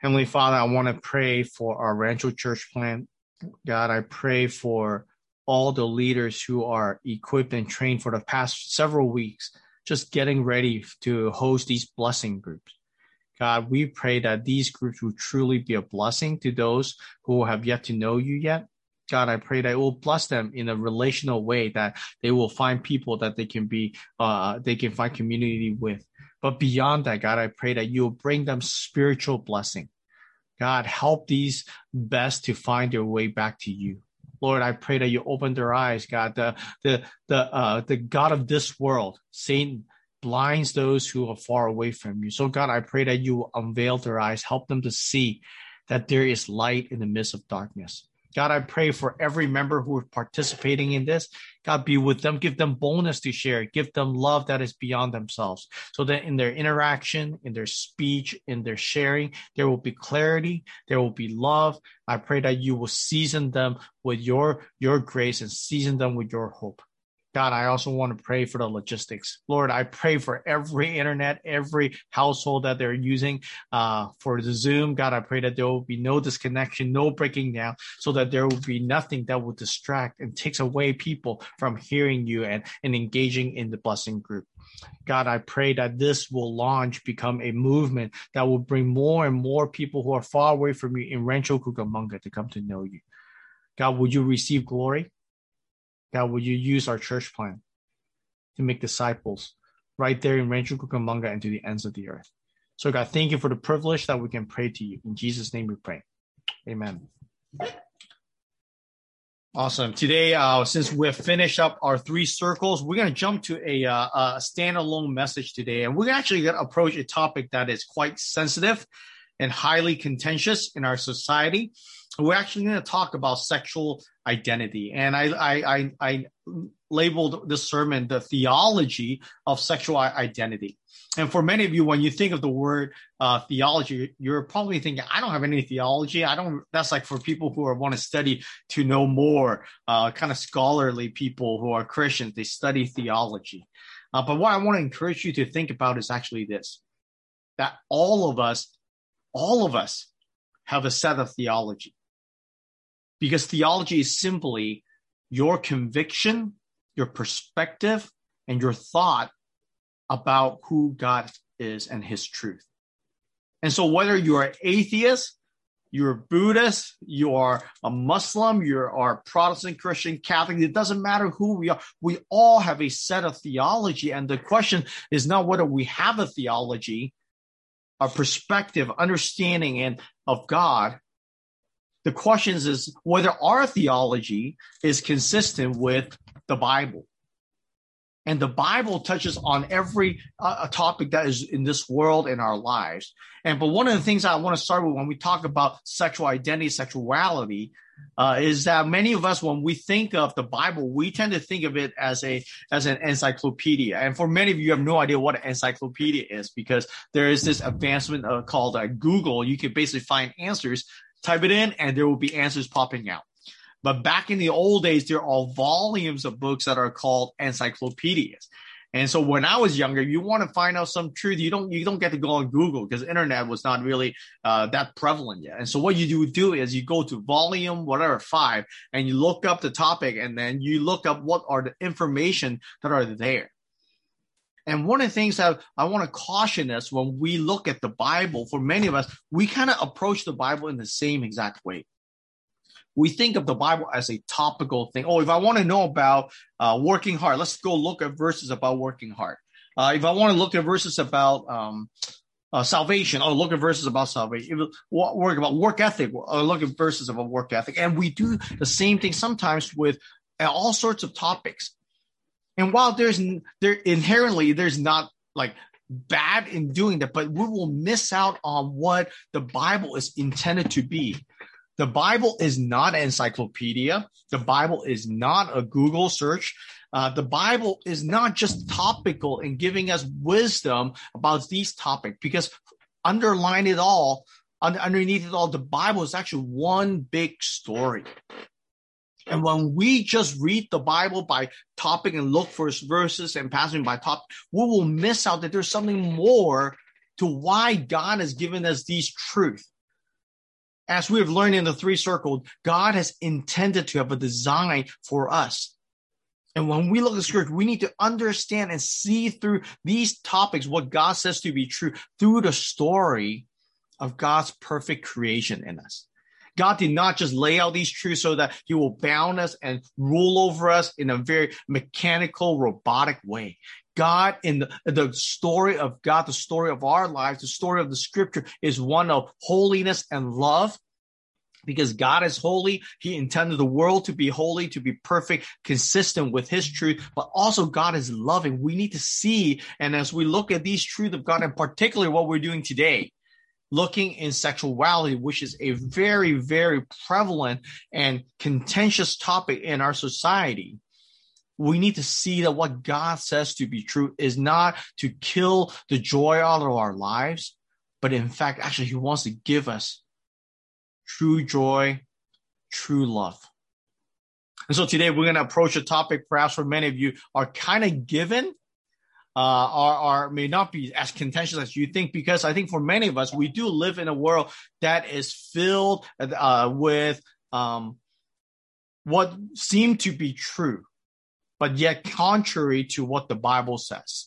Heavenly Father, I want to pray for our Rancho Church plant. God, I pray for all the leaders who are equipped and trained for the past several weeks, just getting ready to host these blessing groups. God, we pray that these groups will truly be a blessing to those who have yet to know you yet. God, I pray that it will bless them in a relational way that they will find people that they can be, uh, they can find community with. But beyond that, God, I pray that you'll bring them spiritual blessing. God, help these best to find their way back to you. Lord, I pray that you open their eyes, God. The the the uh the God of this world, Satan, blinds those who are far away from you. So God, I pray that you unveil their eyes, help them to see that there is light in the midst of darkness. God, I pray for every member who is participating in this. God, be with them. Give them boldness to share. Give them love that is beyond themselves. So that in their interaction, in their speech, in their sharing, there will be clarity. There will be love. I pray that you will season them with your, your grace and season them with your hope. God, I also want to pray for the logistics. Lord, I pray for every internet, every household that they're using uh, for the Zoom. God, I pray that there will be no disconnection, no breaking down, so that there will be nothing that will distract and takes away people from hearing you and, and engaging in the blessing group. God, I pray that this will launch, become a movement that will bring more and more people who are far away from you in Rancho Cucamonga to come to know you. God, would you receive glory? God, would you use our church plan to make disciples right there in Rancho Cucamonga and to the ends of the earth? So, God, thank you for the privilege that we can pray to you. In Jesus' name we pray. Amen. Awesome. Today, uh, since we've finished up our three circles, we're going to jump to a, uh, a standalone message today. And we're actually going to approach a topic that is quite sensitive and highly contentious in our society we're actually going to talk about sexual identity. And I, I, I, I labeled this sermon the theology of sexual identity. And for many of you, when you think of the word uh, theology, you're probably thinking, I don't have any theology. I don't, that's like for people who are, want to study to know more, uh, kind of scholarly people who are Christians, they study theology. Uh, but what I want to encourage you to think about is actually this that all of us, all of us have a set of theology because theology is simply your conviction, your perspective, and your thought about who God is and his truth. And so whether you're atheist, you're Buddhist, you are a Muslim, you are Protestant, Christian, Catholic, it doesn't matter who we are. We all have a set of theology. And the question is not whether we have a theology, a perspective, understanding and of God, the question is whether our theology is consistent with the Bible. And the Bible touches on every uh, topic that is in this world in our lives. And but one of the things I want to start with when we talk about sexual identity, sexuality, uh, is that many of us, when we think of the Bible, we tend to think of it as a as an encyclopedia. And for many of you, have no idea what an encyclopedia is because there is this advancement uh, called uh, Google. You can basically find answers type it in and there will be answers popping out. But back in the old days, there are volumes of books that are called encyclopedias. And so when I was younger, you want to find out some truth. You don't, you don't get to go on Google because internet was not really, uh, that prevalent yet. And so what you do, do is you go to volume, whatever, five, and you look up the topic and then you look up what are the information that are there. And one of the things that I want to caution us when we look at the Bible, for many of us, we kind of approach the Bible in the same exact way. We think of the Bible as a topical thing. Oh, if I want to know about uh, working hard, let's go look at verses about working hard. Uh, if I want to look at verses about um, uh, salvation, oh, look at verses about salvation. If work about work ethic, or look at verses about work ethic. And we do the same thing sometimes with all sorts of topics. And while there's there inherently there's not like bad in doing that, but we will miss out on what the Bible is intended to be. The Bible is not an encyclopedia. The Bible is not a Google search. Uh, the Bible is not just topical in giving us wisdom about these topics, because underline it all, underneath it all, the Bible is actually one big story. And when we just read the Bible by topic and look for its verses and passing by topic, we will miss out that there's something more to why God has given us these truths. as we have learned in the three circles, God has intended to have a design for us. And when we look at scripture, we need to understand and see through these topics what God says to be true through the story of God's perfect creation in us. God did not just lay out these truths so that he will bound us and rule over us in a very mechanical, robotic way. God in the, the story of God, the story of our lives, the story of the scripture is one of holiness and love. Because God is holy, He intended the world to be holy, to be perfect, consistent with His truth, but also God is loving. We need to see, and as we look at these truths of God, and particularly what we're doing today, looking in sexuality, which is a very, very prevalent and contentious topic in our society we need to see that what God says to be true is not to kill the joy out of our lives, but in fact, actually, He wants to give us true joy, true love. And so today we're going to approach a topic perhaps for many of you are kind of given, are, are may not be as contentious as you think, because I think for many of us, we do live in a world that is filled uh, with um, what seem to be true but yet contrary to what the Bible says.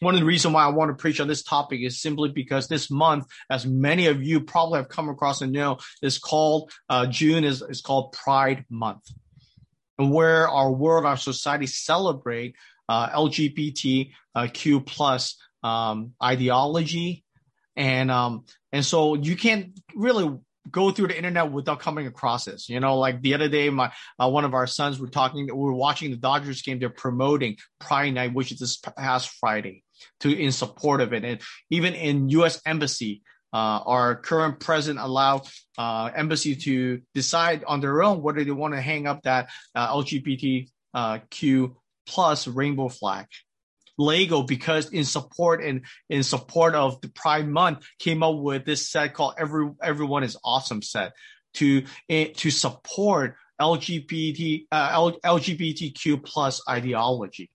One of the reasons why I want to preach on this topic is simply because this month, as many of you probably have come across and know, is called uh, June is, is called Pride Month, and where our world, our society celebrate uh, LGBTQ uh, plus um, ideology, and um, and so you can't really go through the internet without coming across this. You know, like the other day, my uh, one of our sons were talking. We were watching the Dodgers game. They're promoting Pride Night, which is this past Friday, to in support of it. And even in U.S. Embassy, uh, our current president allowed uh, embassy to decide on their own whether they want to hang up that uh, LGBTQ plus rainbow flag. Lego because in support and in support of the Pride Month came up with this set called Every Everyone is Awesome set to eh, to support LGBT uh, LGBTQ plus ideology.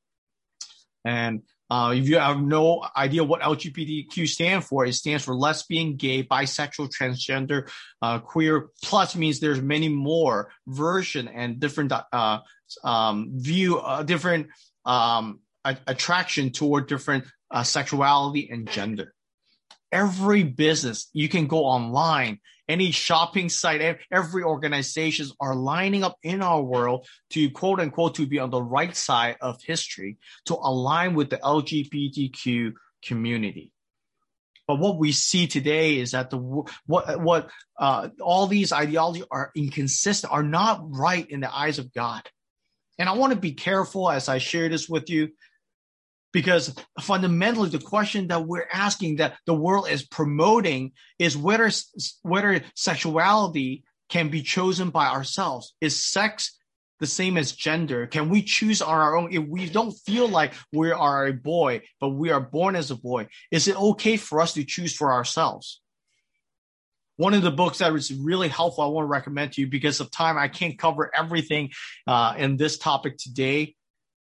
And uh, if you have no idea what LGBTQ stand for, it stands for lesbian, gay, bisexual, transgender, uh, queer. Plus means there's many more version and different uh, um, view, uh, different um, attraction toward different uh, sexuality and gender. Every business you can go online, any shopping site, every organizations are lining up in our world to quote unquote to be on the right side of history to align with the LGBTQ community. But what we see today is that the what what uh, all these ideologies are inconsistent, are not right in the eyes of God. And I want to be careful as I share this with you because fundamentally the question that we're asking that the world is promoting is whether whether sexuality can be chosen by ourselves. Is sex the same as gender? Can we choose on our own? If we don't feel like we are a boy but we are born as a boy is it okay for us to choose for ourselves? One of the books that was really helpful i want to recommend to you because of time i can't cover everything uh, in this topic today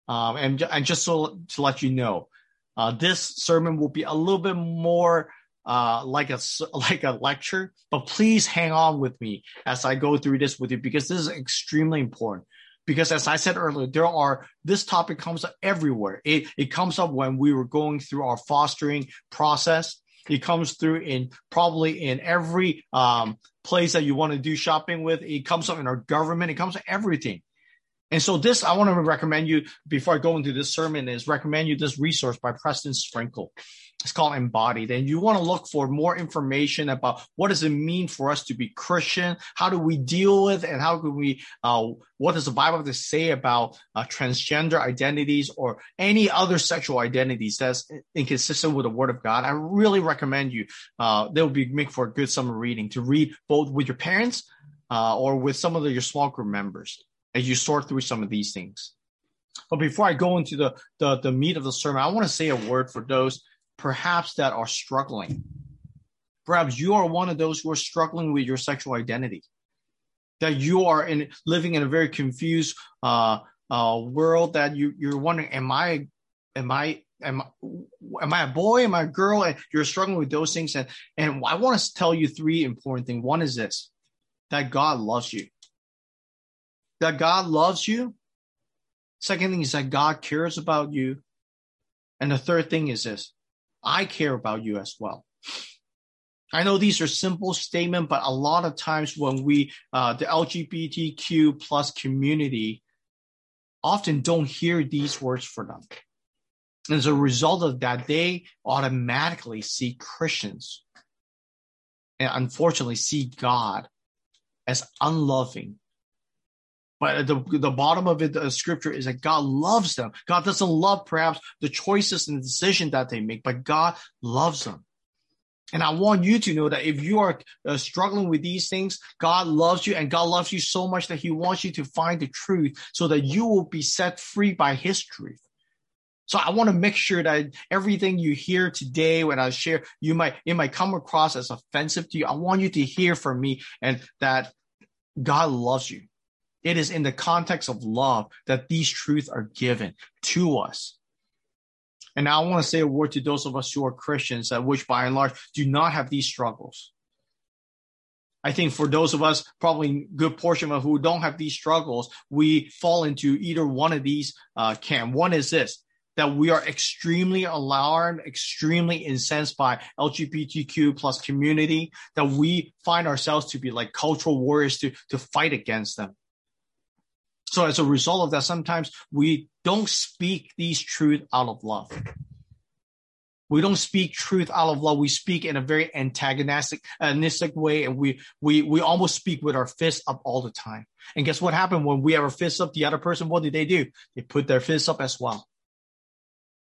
um, and, and just so to let you know, uh, this sermon will be a little bit more uh, like a like a lecture, but please hang on with me as I go through this with you because this is extremely important. Because as I said earlier, there are this topic comes up everywhere. It it comes up when we were going through our fostering process. It comes through in probably in every um, place that you want to do shopping with. It comes up in our government. It comes to everything. And so this, I want to recommend you before I go into this sermon is recommend you this resource by Preston Sprinkle. It's called Embodied. And you want to look for more information about what does it mean for us to be Christian? How do we deal with and how can we, uh, what does the Bible have to say about uh, transgender identities or any other sexual identities that's inconsistent with the word of God? I really recommend you, uh, they will be make for a good summer reading to read both with your parents, uh, or with some of the, your small group members as you sort through some of these things. But before I go into the, the, the meat of the sermon, I want to say a word for those perhaps that are struggling. Perhaps you are one of those who are struggling with your sexual identity. That you are in living in a very confused uh, uh, world. That you you're wondering, am I, am I, am am I a boy? Am I a girl? And you're struggling with those things. And and I want to tell you three important things. One is this: that God loves you. That God loves you. Second thing is that God cares about you. And the third thing is this I care about you as well. I know these are simple statements, but a lot of times when we, uh, the LGBTQ plus community, often don't hear these words for them. And as a result of that, they automatically see Christians and unfortunately see God as unloving. But the, the bottom of it, the scripture is that God loves them. God doesn't love perhaps the choices and the decision that they make, but God loves them. And I want you to know that if you are uh, struggling with these things, God loves you and God loves you so much that he wants you to find the truth so that you will be set free by his truth. So I want to make sure that everything you hear today when I share, you might, it might come across as offensive to you. I want you to hear from me and that God loves you. It is in the context of love that these truths are given to us. And now I want to say a word to those of us who are Christians, that which by and large do not have these struggles. I think for those of us, probably good portion of who don't have these struggles, we fall into either one of these uh, camp. One is this: that we are extremely alarmed, extremely incensed by LGBTQ plus community, that we find ourselves to be like cultural warriors to, to fight against them. So as a result of that, sometimes we don't speak these truths out of love. We don't speak truth out of love. We speak in a very antagonistic, antagonistic way, and we we we almost speak with our fists up all the time. And guess what happened when we have our fists up? The other person, what did they do? They put their fists up as well.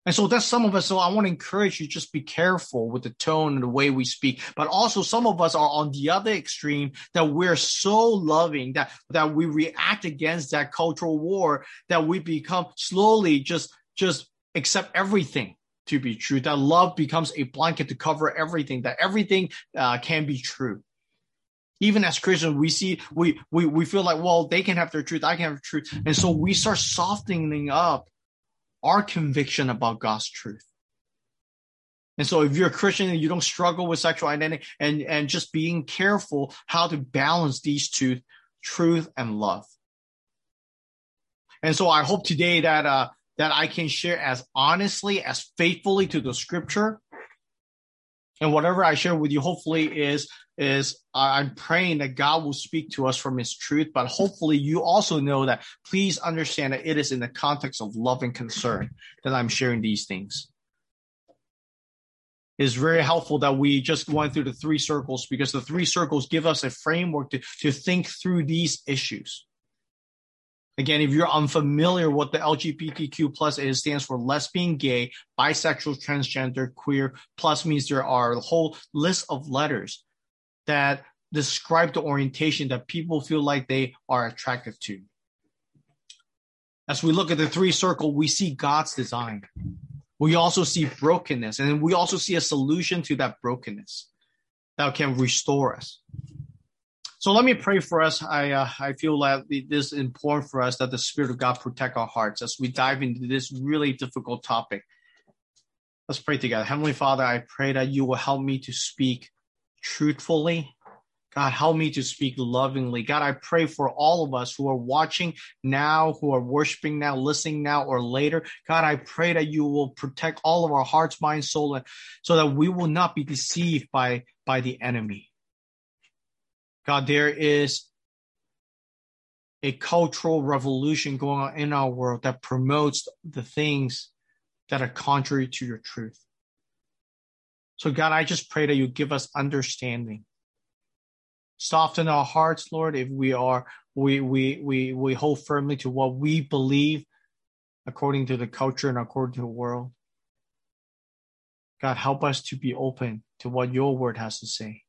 And so that's some of us. So I want to encourage you, just be careful with the tone and the way we speak. But also some of us are on the other extreme that we're so loving that, that we react against that cultural war that we become slowly just, just accept everything to be true. That love becomes a blanket to cover everything, that everything uh, can be true. Even as Christians, we see, we, we, we feel like, well, they can have their truth. I can have truth. And so we start softening up our conviction about God's truth. And so if you're a Christian and you don't struggle with sexual identity and, and just being careful how to balance these two, truth and love. And so I hope today that, uh, that I can share as honestly, as faithfully to the scripture. And whatever I share with you, hopefully is is I'm praying that God will speak to us from his truth, but hopefully you also know that please understand that it is in the context of love and concern that I'm sharing these things. It's very helpful that we just went through the three circles because the three circles give us a framework to, to think through these issues. Again, if you're unfamiliar what the LGBTQ plus is, stands for lesbian, gay, bisexual, transgender, queer. Plus means there are a whole list of letters that describe the orientation that people feel like they are attracted to. As we look at the three circle, we see God's design. We also see brokenness, and we also see a solution to that brokenness that can restore us. So let me pray for us. I uh, I feel that this is important for us that the Spirit of God protect our hearts as we dive into this really difficult topic. Let's pray together. Heavenly Father, I pray that you will help me to speak truthfully. God, help me to speak lovingly. God, I pray for all of us who are watching now, who are worshiping now, listening now, or later. God, I pray that you will protect all of our hearts, mind, soul, so that we will not be deceived by, by the enemy. God, there is a cultural revolution going on in our world that promotes the things that are contrary to your truth. So, God, I just pray that you give us understanding. Soften our hearts, Lord, if we are we we we we hold firmly to what we believe according to the culture and according to the world. God, help us to be open to what your word has to say.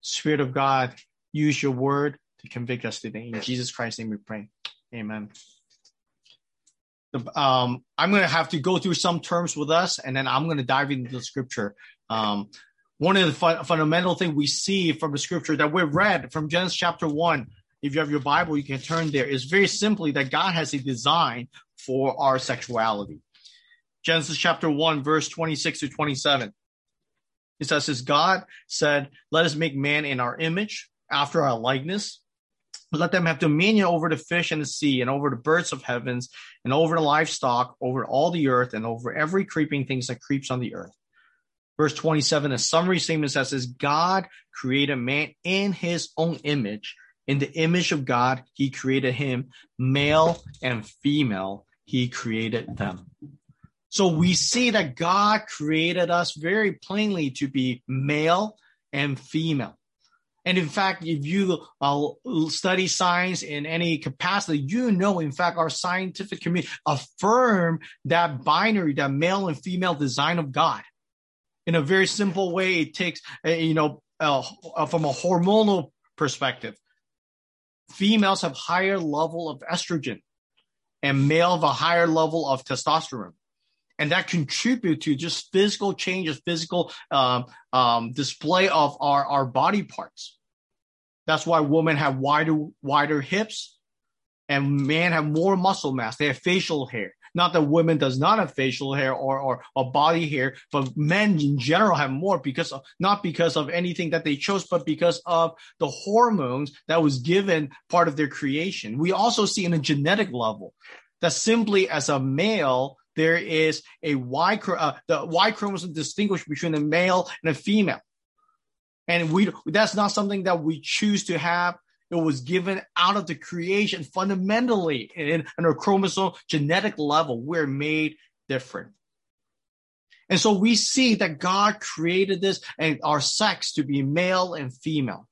Spirit of God, use your word to convict us today. In Jesus Christ's name we pray. Amen. Um, I'm going to have to go through some terms with us, and then I'm going to dive into the scripture. Um, one of the fu- fundamental things we see from the scripture that we read from Genesis chapter one, if you have your Bible, you can turn there, is very simply that God has a design for our sexuality. Genesis chapter 1, verse 26 to 27. It says, As God said, Let us make man in our image, after our likeness. Let them have dominion over the fish and the sea, and over the birds of heavens, and over the livestock, over all the earth, and over every creeping thing that creeps on the earth. Verse 27, a summary statement says, God created man in his own image. In the image of God, he created him, male and female, he created them. So we see that God created us very plainly to be male and female. And in fact, if you uh, study science in any capacity, you know, in fact, our scientific community affirm that binary, that male and female design of God. In a very simple way, it takes, uh, you know, uh, from a hormonal perspective, females have higher level of estrogen and male have a higher level of testosterone and that contribute to just physical changes, physical um, um, display of our, our body parts. That's why women have wider wider hips, and men have more muscle mass. They have facial hair. Not that women does not have facial hair or, or, or body hair, but men in general have more because of, not because of anything that they chose, but because of the hormones that was given part of their creation. We also see in a genetic level that simply as a male, there is a Y, uh, the Y chromosome distinguished between a male and a female. And we, that's not something that we choose to have. It was given out of the creation fundamentally in, a chromosome genetic level. We're made different. And so we see that God created this and our sex to be male and female.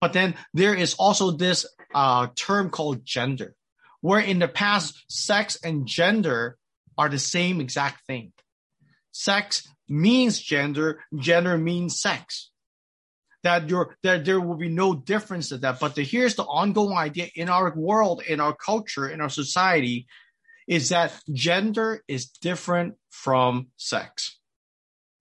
But then there is also this uh, term called gender where in the past, sex and gender are the same exact thing. Sex means gender, gender means sex. That you're, that there will be no difference to that. But the, here's the ongoing idea in our world, in our culture, in our society, is that gender is different from sex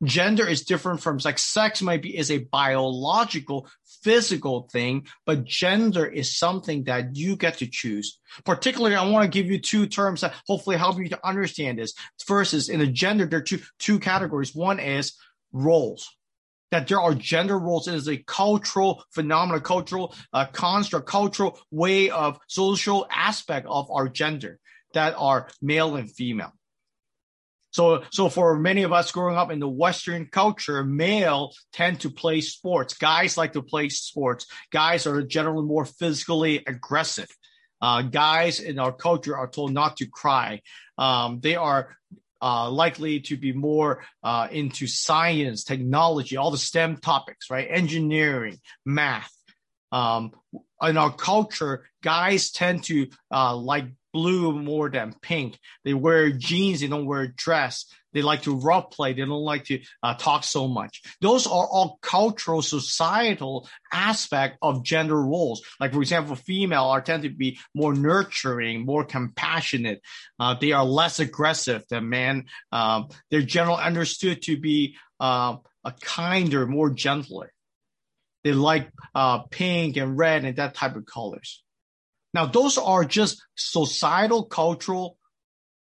gender is different from sex. Sex might be is a biological, physical thing, but gender is something that you get to choose. Particularly, I want to give you two terms that hopefully help you to understand this. First is in a gender, there are two two categories. One is roles. That there are gender roles. It is a cultural phenomenon, cultural uh, construct, cultural way of social aspect of our gender that are male and female. So, so for many of us growing up in the Western culture, male tend to play sports. Guys like to play sports. Guys are generally more physically aggressive. Uh, guys in our culture are told not to cry. Um, they are uh, likely to be more uh, into science, technology, all the STEM topics, right? Engineering, math. Um, in our culture, guys tend to uh, like blue more than pink. They wear jeans. They don't wear dress. They like to rough play. They don't like to uh, talk so much. Those are all cultural, societal aspect of gender roles. Like, for example, female are tend to be more nurturing, more compassionate. Uh, they are less aggressive than men. Um, they're generally understood to be uh, a kinder, more gentler. They like uh, pink and red and that type of colors. Now, those are just societal, cultural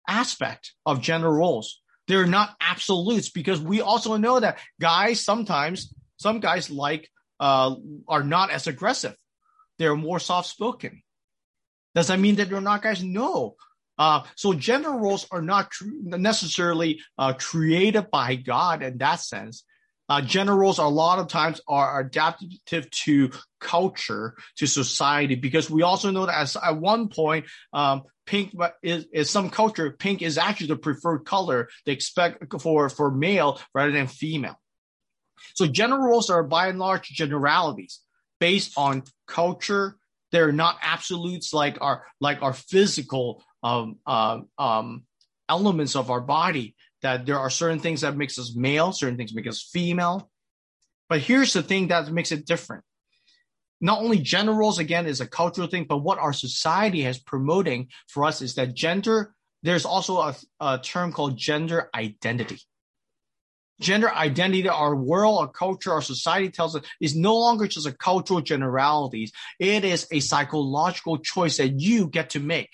aspect of gender roles. They're not absolutes because we also know that guys sometimes, some guys like, uh, are not as aggressive. They're more soft spoken. Does that mean that they're not guys? No. Uh, so gender roles are not tr- necessarily uh, created by God in that sense. Uh, are a lot of times are adaptive to culture, to society, because we also know that as, at one point, um, pink is, is some culture, pink is actually the preferred color they expect for, for male rather than female. So gender roles are by and large generalities based on culture. They're not absolutes like our, like our physical, um, uh, um, elements of our body that there are certain things that makes us male, certain things make us female. But here's the thing that makes it different. Not only gender roles, again, is a cultural thing, but what our society has promoting for us is that gender, there's also a, a term called gender identity. Gender identity, our world, our culture, our society tells us is no longer just a cultural generalities. It is a psychological choice that you get to make.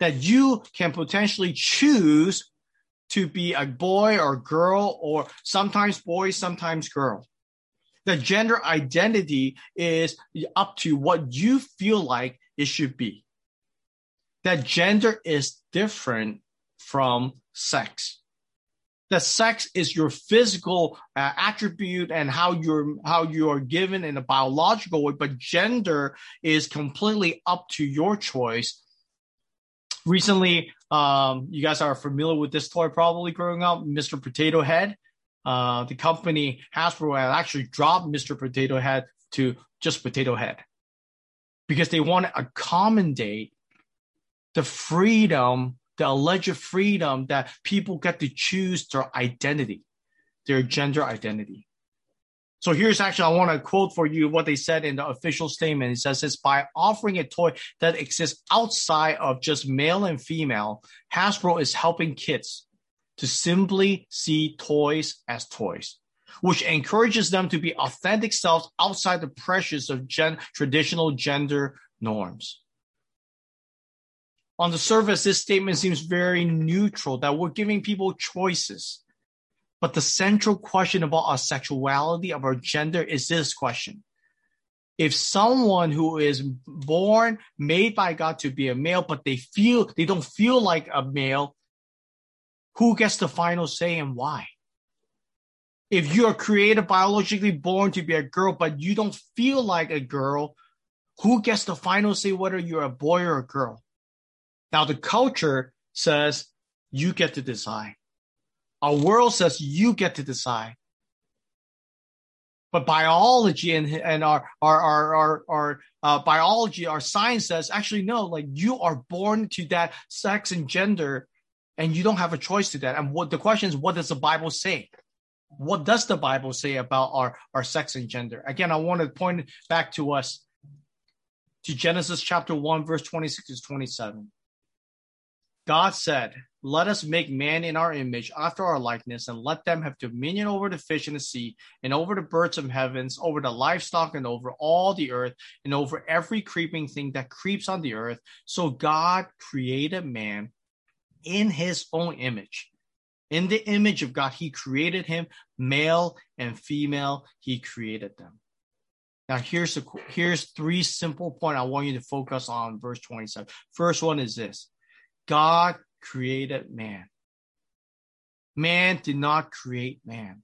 That you can potentially choose to be a boy or girl or sometimes boy, sometimes girl. The gender identity is up to what you feel like it should be. That gender is different from sex. The sex is your physical uh, attribute and how you're how you are given in a biological way, but gender is completely up to your choice. Recently, um, you guys are familiar with this toy probably growing up, Mr. Potato Head. Uh, the company Hasbro had actually dropped Mr. Potato Head to just Potato Head because they want to accommodate the freedom, the alleged freedom that people get to choose their identity, their gender identity. So here's actually, I want to quote for you what they said in the official statement. It says it's by offering a toy that exists outside of just male and female, Hasbro is helping kids to simply see toys as toys, which encourages them to be authentic selves outside the pressures of gen- traditional gender norms. On the surface, this statement seems very neutral, that we're giving people choices. But the central question about our sexuality, of our gender, is this question. If someone who is born, made by God to be a male, but they feel, they don't feel like a male, who gets the final say and why? If you are created biologically born to be a girl, but you don't feel like a girl, who gets the final say whether you're a boy or a girl? Now, the culture says you get to decide. Our world says you get to decide. But biology and, and our, our, our, our, our uh, biology, our science says actually no, like you are born to that sex and gender and you don't have a choice to that. And what the question is, what does the Bible say? What does the Bible say about our, our sex and gender? Again, I want to point back to us to Genesis chapter 1, verse 26 to 27. God said, Let us make man in our image, after our likeness, and let them have dominion over the fish in the sea, and over the birds of heavens, over the livestock, and over all the earth, and over every creeping thing that creeps on the earth. So God created man in his own image. In the image of God, he created him, male and female, he created them. Now here's the here's three simple point I want you to focus on verse 27. First one is this. God created man. Man did not create man.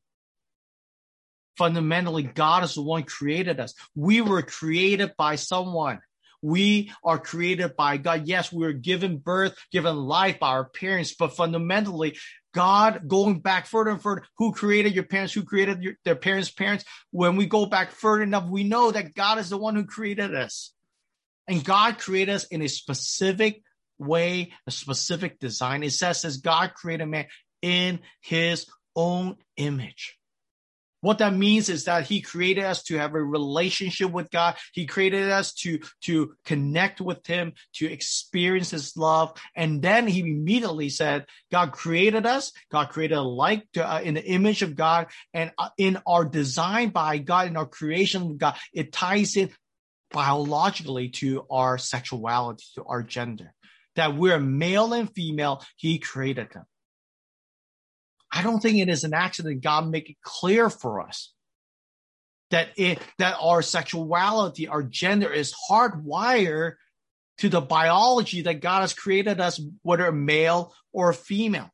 Fundamentally, God is the one who created us. We were created by someone. We are created by God. Yes, we were given birth, given life by our parents, but fundamentally, God going back further and further, who created your parents, who created your, their parents' parents. When we go back further enough, we know that God is the one who created us. And God created us in a specific way, a specific design. It says, says God created man in his own image. What that means is that he created us to have a relationship with God. He created us to, to connect with him, to experience his love. And then he immediately said, God created us. God created a like to, uh, in the image of God and uh, in our design by God, in our creation of God, it ties in biologically to our sexuality, to our gender. That we're male and female, he created them. I don't think it is an accident God make it clear for us that it that our sexuality, our gender is hardwired to the biology that God has created us, whether male or female.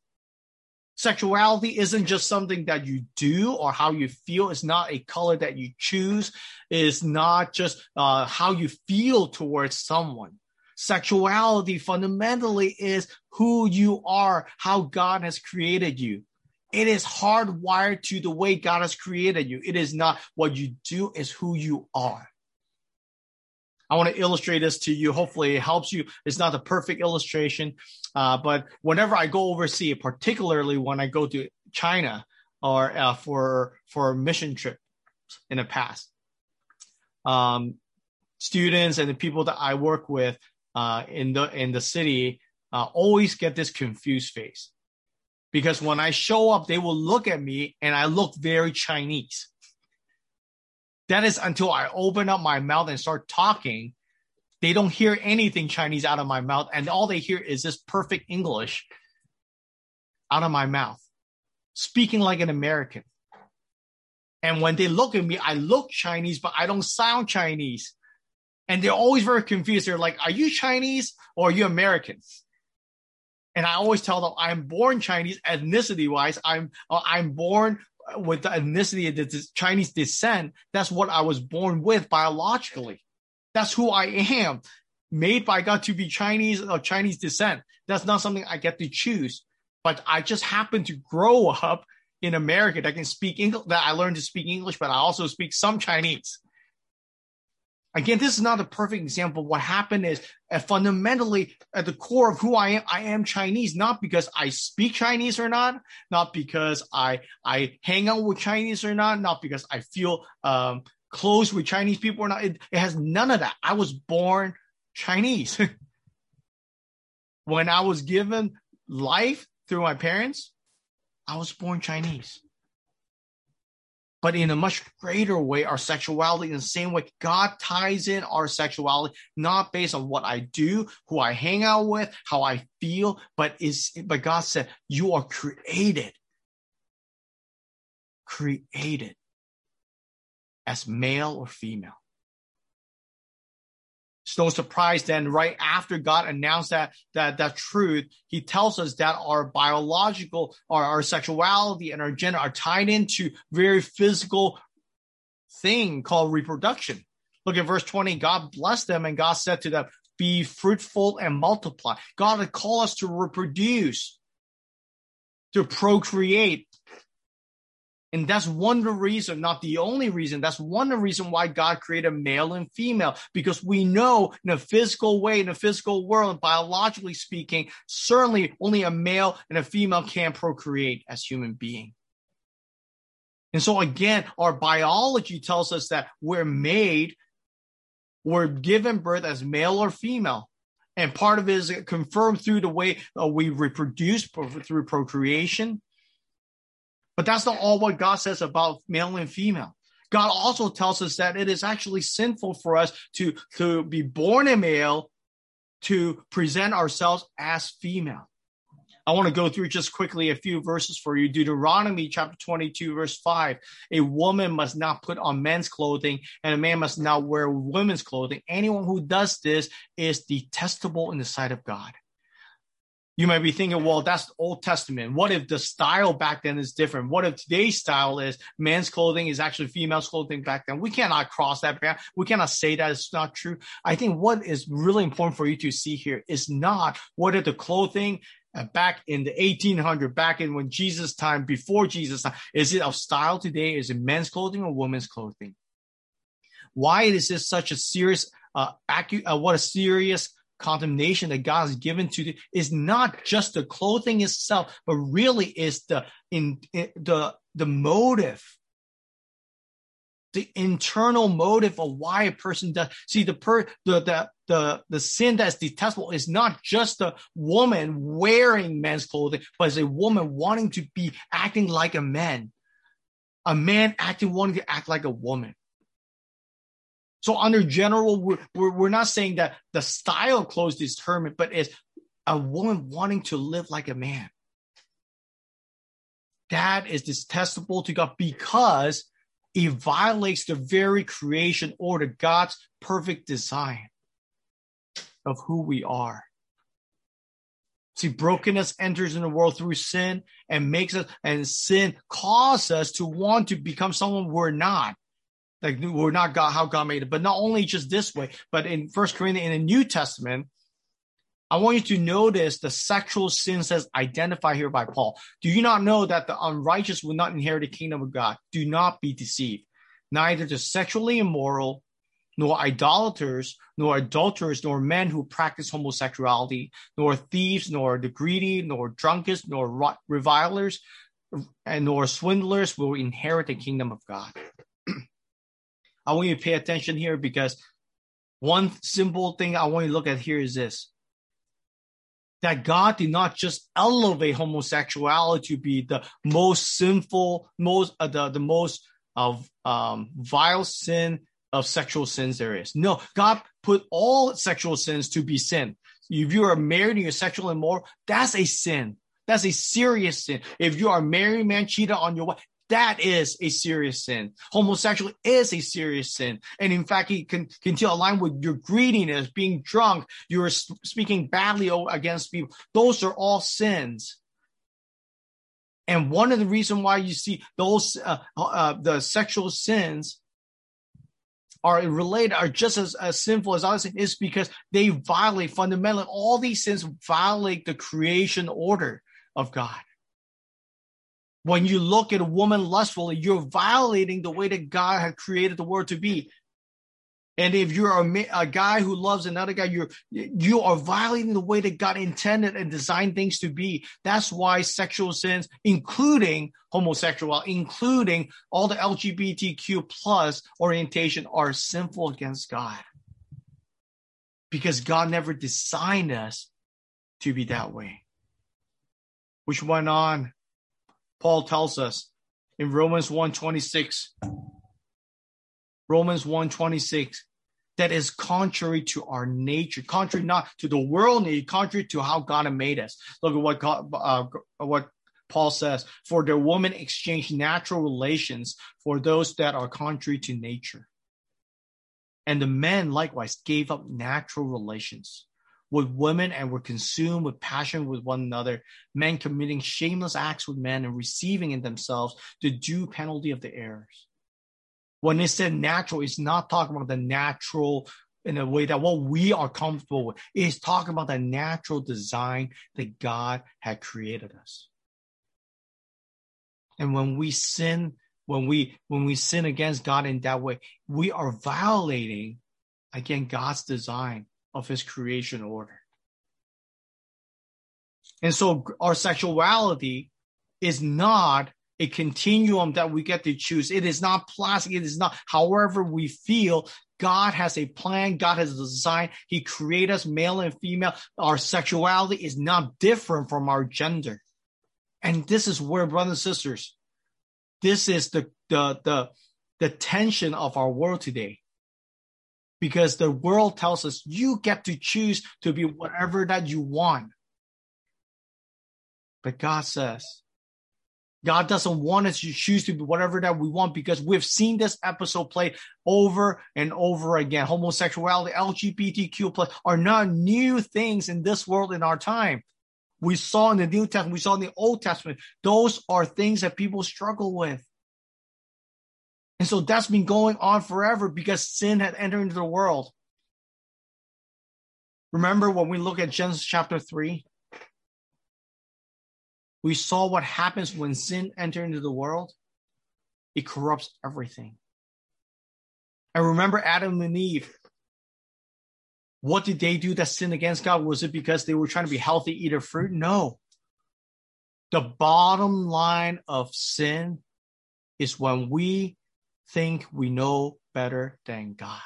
Sexuality isn't just something that you do or how you feel. It's not a color that you choose. It's not just uh, how you feel towards someone. Sexuality fundamentally is who you are, how God has created you. It is hardwired to the way God has created you. It is not what you do, is who you are. I want to illustrate this to you. Hopefully, it helps you. It's not the perfect illustration, uh, but whenever I go overseas, particularly when I go to China or uh, for for mission trips in the past, um, students and the people that I work with uh, in the in the city uh, always get this confused face because when I show up, they will look at me and I look very Chinese. That is until I open up my mouth and start talking. They don't hear anything Chinese out of my mouth, and all they hear is this perfect English out of my mouth, speaking like an American. And when they look at me, I look Chinese, but I don't sound Chinese. And they're always very confused. They're like, are you Chinese or are you American? And I always tell them I'm born Chinese ethnicity wise. I'm, uh, I'm born with the ethnicity of the Chinese descent. That's what I was born with biologically. That's who I am made by God to be Chinese of Chinese descent. That's not something I get to choose. But I just happen to grow up in America that can speak English, that I learned to speak English, but I also speak some Chinese. Again, this is not a perfect example. What happened is uh, fundamentally at the core of who I am, I am Chinese, not because I speak Chinese or not, not because I, I hang out with Chinese or not, not because I feel, um, close with Chinese people or not. It, it has none of that. I was born Chinese. when I was given life through my parents, I was born Chinese. But in a much greater way, our sexuality in the same way, God ties in our sexuality, not based on what I do, who I hang out with, how I feel, but is, but God said, you are created, created as male or female. No surprise then right after God announced that, that, that truth, he tells us that our biological, our, our sexuality and our gender are tied into very physical thing called reproduction. Look at verse 20. God blessed them and God said to them, be fruitful and multiply. God had called us to reproduce, to procreate, and that's one of the reason, not the only reason, that's one of the reason why God created male and female, because we know in a physical way, in a physical world, biologically speaking, certainly only a male and a female can procreate as human being. And so again, our biology tells us that we're made, we're given birth as male or female. And part of it is confirmed through the way uh, we reproduce through procreation but that's not all what God says about male and female. God also tells us that it is actually sinful for us to, to be born a male, to present ourselves as female. I want to go through just quickly a few verses for you. Deuteronomy chapter 22, verse 5. A woman must not put on men's clothing, and a man must not wear women's clothing. Anyone who does this is detestable in the sight of God you might be thinking, well, that's Old Testament. What if the style back then is different? What if today's style is men's clothing is actually female's clothing back then? We cannot cross that back. We cannot say that it's not true. I think what is really important for you to see here is not what if the clothing uh, back in the 1800, back in when Jesus time, before Jesus time, is it of style today? Is it men's clothing or women's clothing? Why is this such a serious, uh, acu- uh, what a serious condemnation that God has given to is not just the clothing itself, but really is the in, in the the motive, the internal motive of why a person does. See, the per the the the the sin that's detestable is not just a woman wearing men's clothing, but it's a woman wanting to be acting like a man, a man acting wanting to act like a woman. So under general, we're, we're, we're not saying that the style of clothes is determined, but it's a woman wanting to live like a man. That is detestable to God because it violates the very creation order, God's perfect design of who we are. See, brokenness enters in the world through sin and makes us, and sin causes us to want to become someone we're not. Like we're not God, how God made it, but not only just this way, but in First Corinthians in the New Testament, I want you to notice the sexual sins as identified here by Paul. Do you not know that the unrighteous will not inherit the kingdom of God? Do not be deceived. Neither the sexually immoral, nor idolaters, nor adulterers, nor men who practice homosexuality, nor thieves, nor the greedy, nor drunkards, nor revilers, and nor swindlers will inherit the kingdom of God. I want you to pay attention here because one simple thing I want you to look at here is this that God did not just elevate homosexuality to be the most sinful, most uh, the the most of um, vile sin of sexual sins there is. No, God put all sexual sins to be sin. If you are married and you're sexual immoral, that's a sin. That's a serious sin. If you are married man cheated on your wife, that is a serious sin. Homosexuality is a serious sin. And in fact, it can continue align with your greediness, being drunk, you're speaking badly against people. Those are all sins. And one of the reasons why you see those, uh, uh, the sexual sins are related, are just as, as sinful as others is because they violate fundamentally, all these sins violate the creation order of God. When you look at a woman lustfully, you're violating the way that God had created the world to be. And if you're a, a, guy who loves another guy, you're you are violating the way that God intended and designed things to be. That's why sexual sins, including homosexual, including all the LGBTQ plus orientation, are sinful against God. Because God never designed us to be that way. Which went on Paul tells us in Romans 1:26 Romans 1:26 that is contrary to our nature, contrary not to the world nature, contrary to how God made us. Look at what God, uh, what Paul says: "For the woman exchange natural relations for those that are contrary to nature, and the men likewise gave up natural relations." With women and were consumed with passion with one another, men committing shameless acts with men and receiving in themselves the due penalty of the errors. When it said natural, it's not talking about the natural in a way that what we are comfortable with. It's talking about the natural design that God had created us. And when we sin, when we when we sin against God in that way, we are violating again God's design of his creation order. And so our sexuality is not a continuum that we get to choose. It is not plastic. It is not however we feel. God has a plan. God has a design. He created us male and female. Our sexuality is not different from our gender. And this is where, brothers and sisters, this is the, the, the, the tension of our world today because the world tells us you get to choose to be whatever that you want. But God says, God doesn't want us to choose to be whatever that we want because we've seen this episode played over and over again. Homosexuality, LGBTQ plus are not new things in this world in our time. We saw in the New Testament, we saw in the Old Testament. Those are things that people struggle with. And so that's been going on forever because sin had entered into the world. Remember when we look at Genesis chapter 3? We saw what happens when sin enters into the world. It corrupts everything. And remember Adam and Eve. What did they do that sinned against God? Was it because they were trying to be healthy, eat a fruit? No. The bottom line of sin is when we think we know better than God.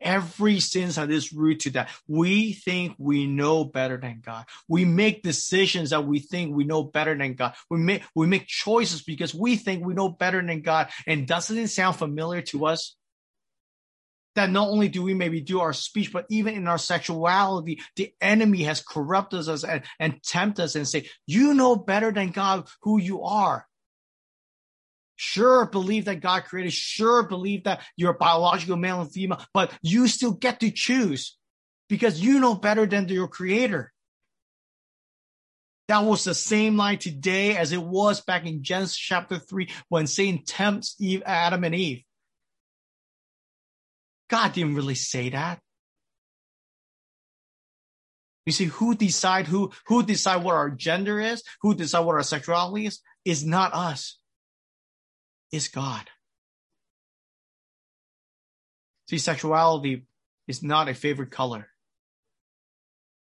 Every sin has this root to that. We think we know better than God. We make decisions that we think we know better than God. We make we make choices because we think we know better than God. And doesn't it sound familiar to us? That not only do we maybe do our speech, but even in our sexuality, the enemy has corrupted us and, and tempted us and say, you know better than God who you are. Sure, believe that God created. Sure, believe that you're biological male and female, but you still get to choose because you know better than your creator. That was the same line today as it was back in Genesis chapter 3 when Satan tempts Eve, Adam and Eve. God didn't really say that. You see, who decide who who decide what our gender is, who decide what our sexuality is, is not us is God. See, sexuality is not a favorite color.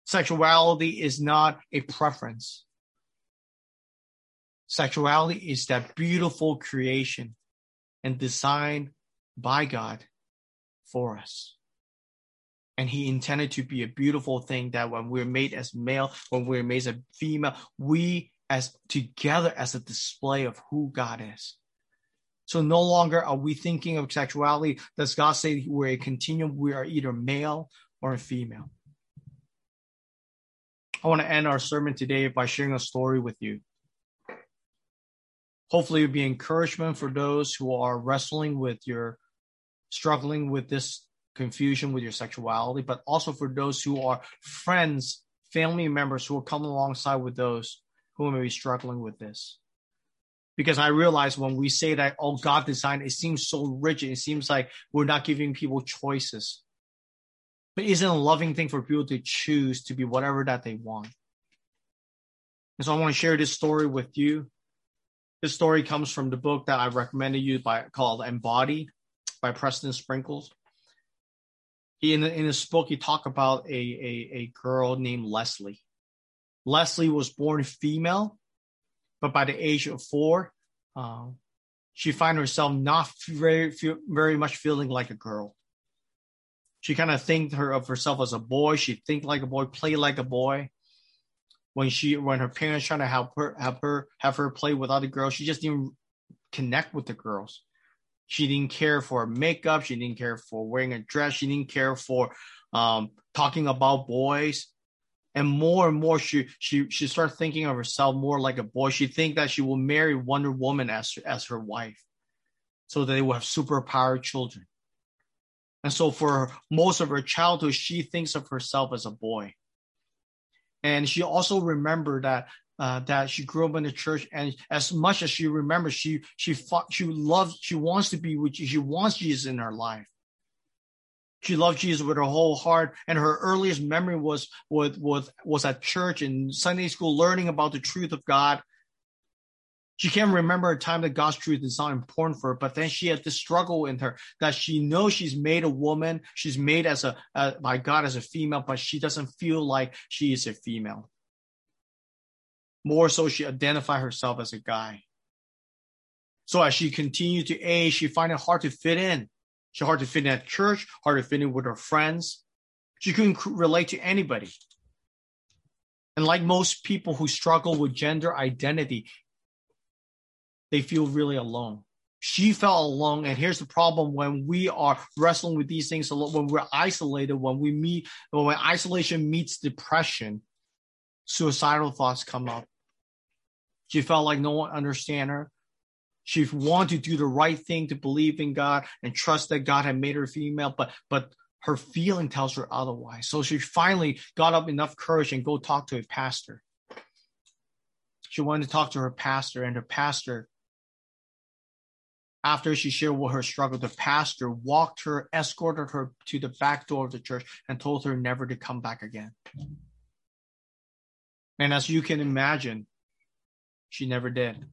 Sexuality is not a preference. Sexuality is that beautiful creation and designed by God for us. And he intended to be a beautiful thing that when we're made as male, when we're made as female, we as together as a display of who God is. So no longer are we thinking of sexuality. Does God say we're a continuum? We are either male or female. I want to end our sermon today by sharing a story with you. Hopefully, it'll be encouragement for those who are wrestling with your, struggling with this confusion with your sexuality, but also for those who are friends, family members who will come alongside with those who may be struggling with this. Because I realize when we say that, oh, God designed, it seems so rigid. It seems like we're not giving people choices. But isn't a loving thing for people to choose to be whatever that they want? And so I want to share this story with you. This story comes from the book that I recommended you by called Embody by Preston Sprinkles. He in, in this book he talked about a, a, a girl named Leslie. Leslie was born female, but by the age of four, uh, she find herself not very very much feeling like a girl. She kind of think her of herself as a boy. She think like a boy, play like a boy. When she when her parents trying to help her have her have her play with other girls, she just didn't connect with the girls. She didn't care for makeup. She didn't care for wearing a dress. She didn't care for um, talking about boys. And more and more, she she she started thinking of herself more like a boy. She think that she will marry Wonder Woman as as her wife, so that they will have superpower children. And so for most of her childhood, she thinks of herself as a boy. And she also remembered that uh, that she grew up in the church, and as much as she remembers, she she fought, she loves, she wants to be with, she wants Jesus in her life. She loved Jesus with her whole heart, and her earliest memory was with was was at church and Sunday school, learning about the truth of God she can't remember a time that God's truth is not important for her, but then she had this struggle in her that she knows she's made a woman, she's made as a uh, by God as a female, but she doesn't feel like she is a female. More so, she identify herself as a guy. So as she continued to age, she find it hard to fit in. She hard to fit in at church, hard to fit in with her friends. She couldn't relate to anybody. And like most people who struggle with gender identity, they feel really alone. She felt alone. And here's the problem when we are wrestling with these things, when we're isolated, when we meet, when isolation meets depression, suicidal thoughts come up. She felt like no one understand her. She wanted to do the right thing to believe in God and trust that God had made her female, but but her feeling tells her otherwise. So she finally got up enough courage and go talk to a pastor. She wanted to talk to her pastor, and her pastor after she shared what her struggle, the pastor walked her, escorted her to the back door of the church, and told her never to come back again. And as you can imagine, she never did.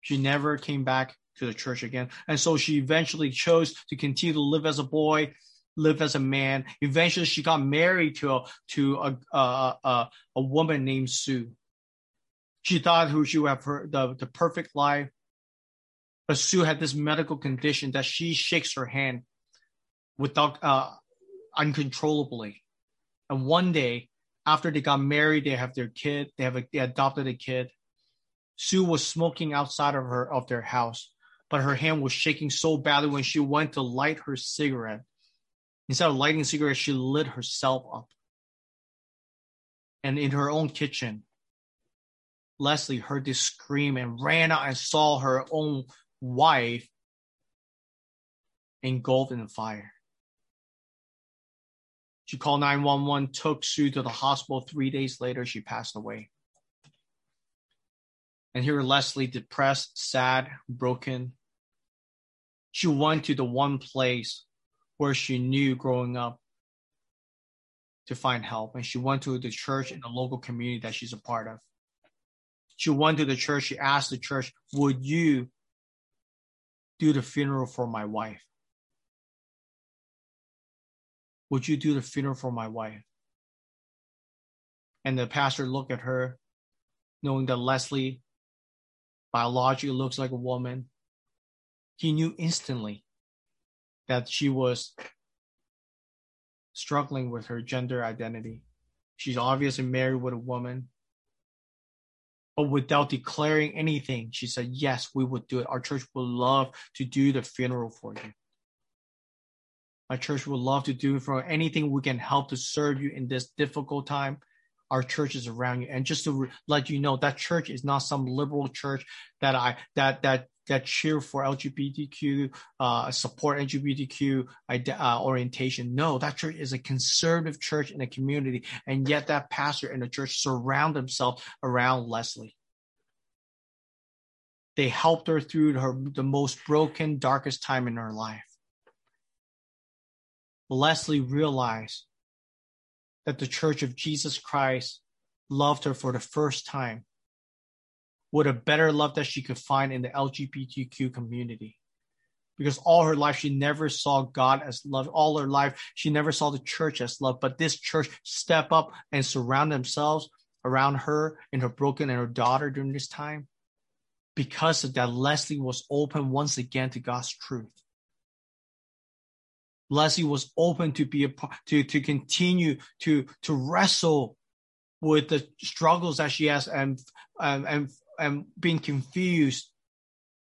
She never came back to the church again. And so she eventually chose to continue to live as a boy, live as a man. Eventually, she got married to a, to a, a, a, a woman named Sue. She thought who she would have her, the, the perfect life, but Sue had this medical condition that she shakes her hand without uh, uncontrollably. And one day, after they got married, they have their kid. They have a, they adopted a kid. Sue was smoking outside of her of their house, but her hand was shaking so badly when she went to light her cigarette. Instead of lighting a cigarette, she lit herself up. And in her own kitchen, Leslie heard this scream and ran out and saw her own wife engulfed in the fire. She called 911, took Sue to the hospital. Three days later, she passed away. And here Leslie, depressed, sad, broken. She went to the one place where she knew growing up to find help. And she went to the church in the local community that she's a part of. She went to the church. She asked the church, Would you do the funeral for my wife? Would you do the funeral for my wife? And the pastor looked at her, knowing that Leslie biologically looks like a woman. He knew instantly that she was struggling with her gender identity. She's obviously married with a woman. But without declaring anything, she said, Yes, we would do it. Our church would love to do the funeral for you. My church would love to do for anything we can help to serve you in this difficult time. Our churches around you. And just to let you know, that church is not some liberal church that I that that that cheer for LGBTQ, uh, support LGBTQ uh, orientation. No, that church is a conservative church in a community, and yet that pastor and the church surround themselves around Leslie. They helped her through her the most broken, darkest time in her life. Leslie realized that the Church of Jesus Christ loved her for the first time with a better love that she could find in the LGBTQ community. Because all her life, she never saw God as love. All her life, she never saw the church as love. But this church step up and surround themselves around her and her broken and her daughter during this time. Because of that, Leslie was open once again to God's truth. Leslie was open to be a to to continue to to wrestle with the struggles that she has and and and, and being confused,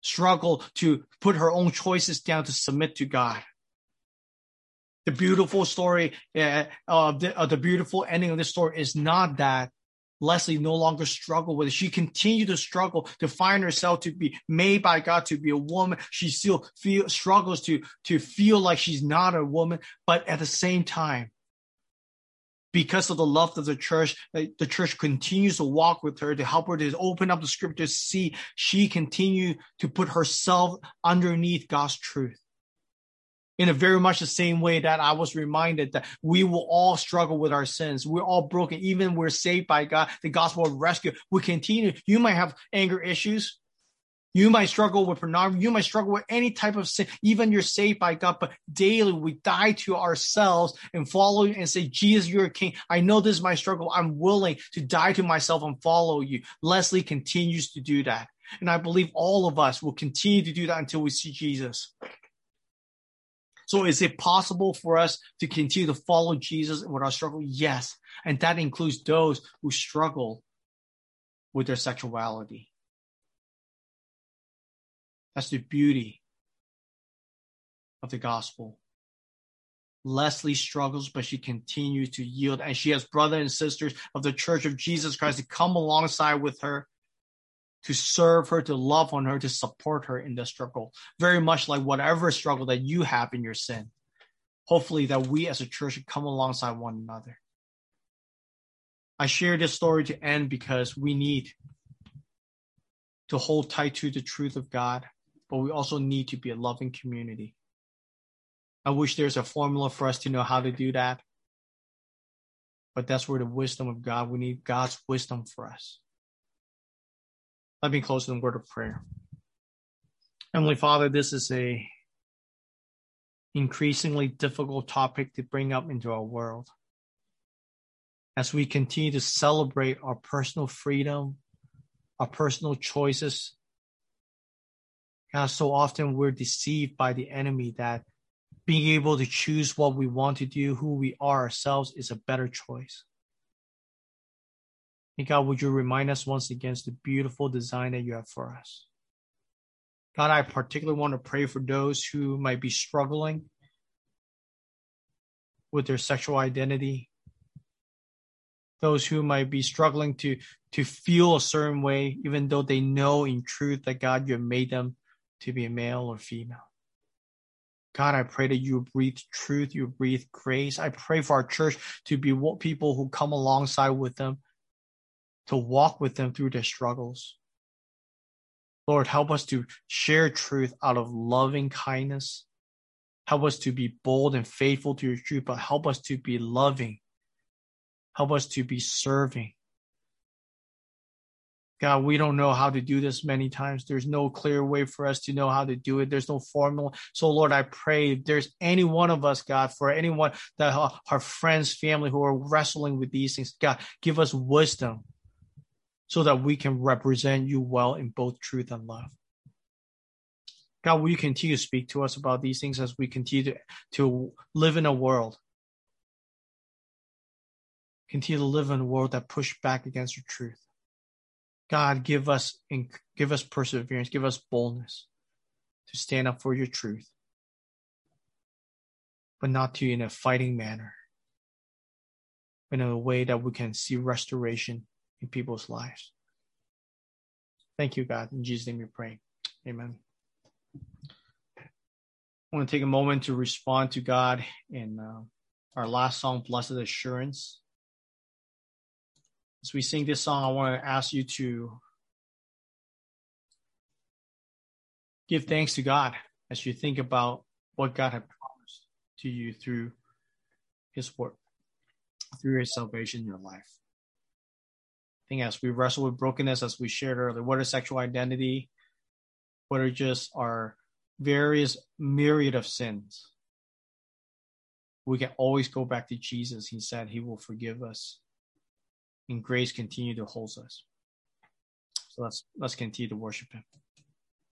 struggle to put her own choices down to submit to God. The beautiful story uh, of the, uh, the beautiful ending of this story is not that Leslie no longer struggled with it. She continued to struggle to find herself to be made by God to be a woman. She still feel struggles to to feel like she's not a woman, but at the same time, because of the love of the church, uh, the church continues to walk with her to help her to open up the scriptures, see she continue to put herself underneath God's truth in a very much the same way that I was reminded that we will all struggle with our sins. We're all broken. Even we're saved by God, the gospel of rescue. We continue. You might have anger issues. You might struggle with pornography. You might struggle with any type of sin. Even you're saved by God, but daily we die to ourselves and follow you and say, Jesus, you're a king. I know this is my struggle. I'm willing to die to myself and follow you. Leslie continues to do that. And I believe all of us will continue to do that until we see Jesus. So is it possible for us to continue to follow Jesus with our struggle? Yes. And that includes those who struggle with their sexuality. That's the beauty of the gospel. Leslie struggles, but she continues to yield, and she has brothers and sisters of the Church of Jesus Christ to come alongside with her to serve her, to love on her, to support her in the struggle. Very much like whatever struggle that you have in your sin. Hopefully, that we as a church come alongside one another. I share this story to end because we need to hold tight to the truth of God, but we also need to be a loving community. I wish there's a formula for us to know how to do that. But that's where the wisdom of God, we need God's wisdom for us. Let me close in a word of prayer. Heavenly Father, this is a increasingly difficult topic to bring up into our world. As we continue to celebrate our personal freedom, our personal choices, God, so often we're deceived by the enemy that being able to choose what we want to do, who we are ourselves, is a better choice. And God, would you remind us once again the beautiful design that you have for us? God, I particularly want to pray for those who might be struggling with their sexual identity, those who might be struggling to, to feel a certain way, even though they know in truth that God, you have made them to be a male or female. God, I pray that you breathe truth, you breathe grace. I pray for our church to be people who come alongside with them to walk with them through their struggles. Lord, help us to share truth out of loving kindness. Help us to be bold and faithful to your truth, but help us to be loving. Help us to be serving. God, we don't know how to do this many times. There's no clear way for us to know how to do it. There's no formula. So, Lord, I pray if there's any one of us, God, for anyone that uh, our friends, family who are wrestling with these things, God, give us wisdom so that we can represent you well in both truth and love. God, will you continue to speak to us about these things as we continue to, to live in a world? Continue to live in a world that push back against your truth. God, give us give us perseverance, give us boldness to stand up for your truth, but not to in a fighting manner, but in a way that we can see restoration in people's lives. Thank you, God. In Jesus' name we pray. Amen. I want to take a moment to respond to God in uh, our last song, Blessed Assurance. As we sing this song, I want to ask you to give thanks to God as you think about what God had promised to you through His work, through His salvation in your life. I think as we wrestle with brokenness, as we shared earlier, what is sexual identity? What are just our various myriad of sins? We can always go back to Jesus. He said He will forgive us, and grace continue to hold us. So let's let's continue to worship Him.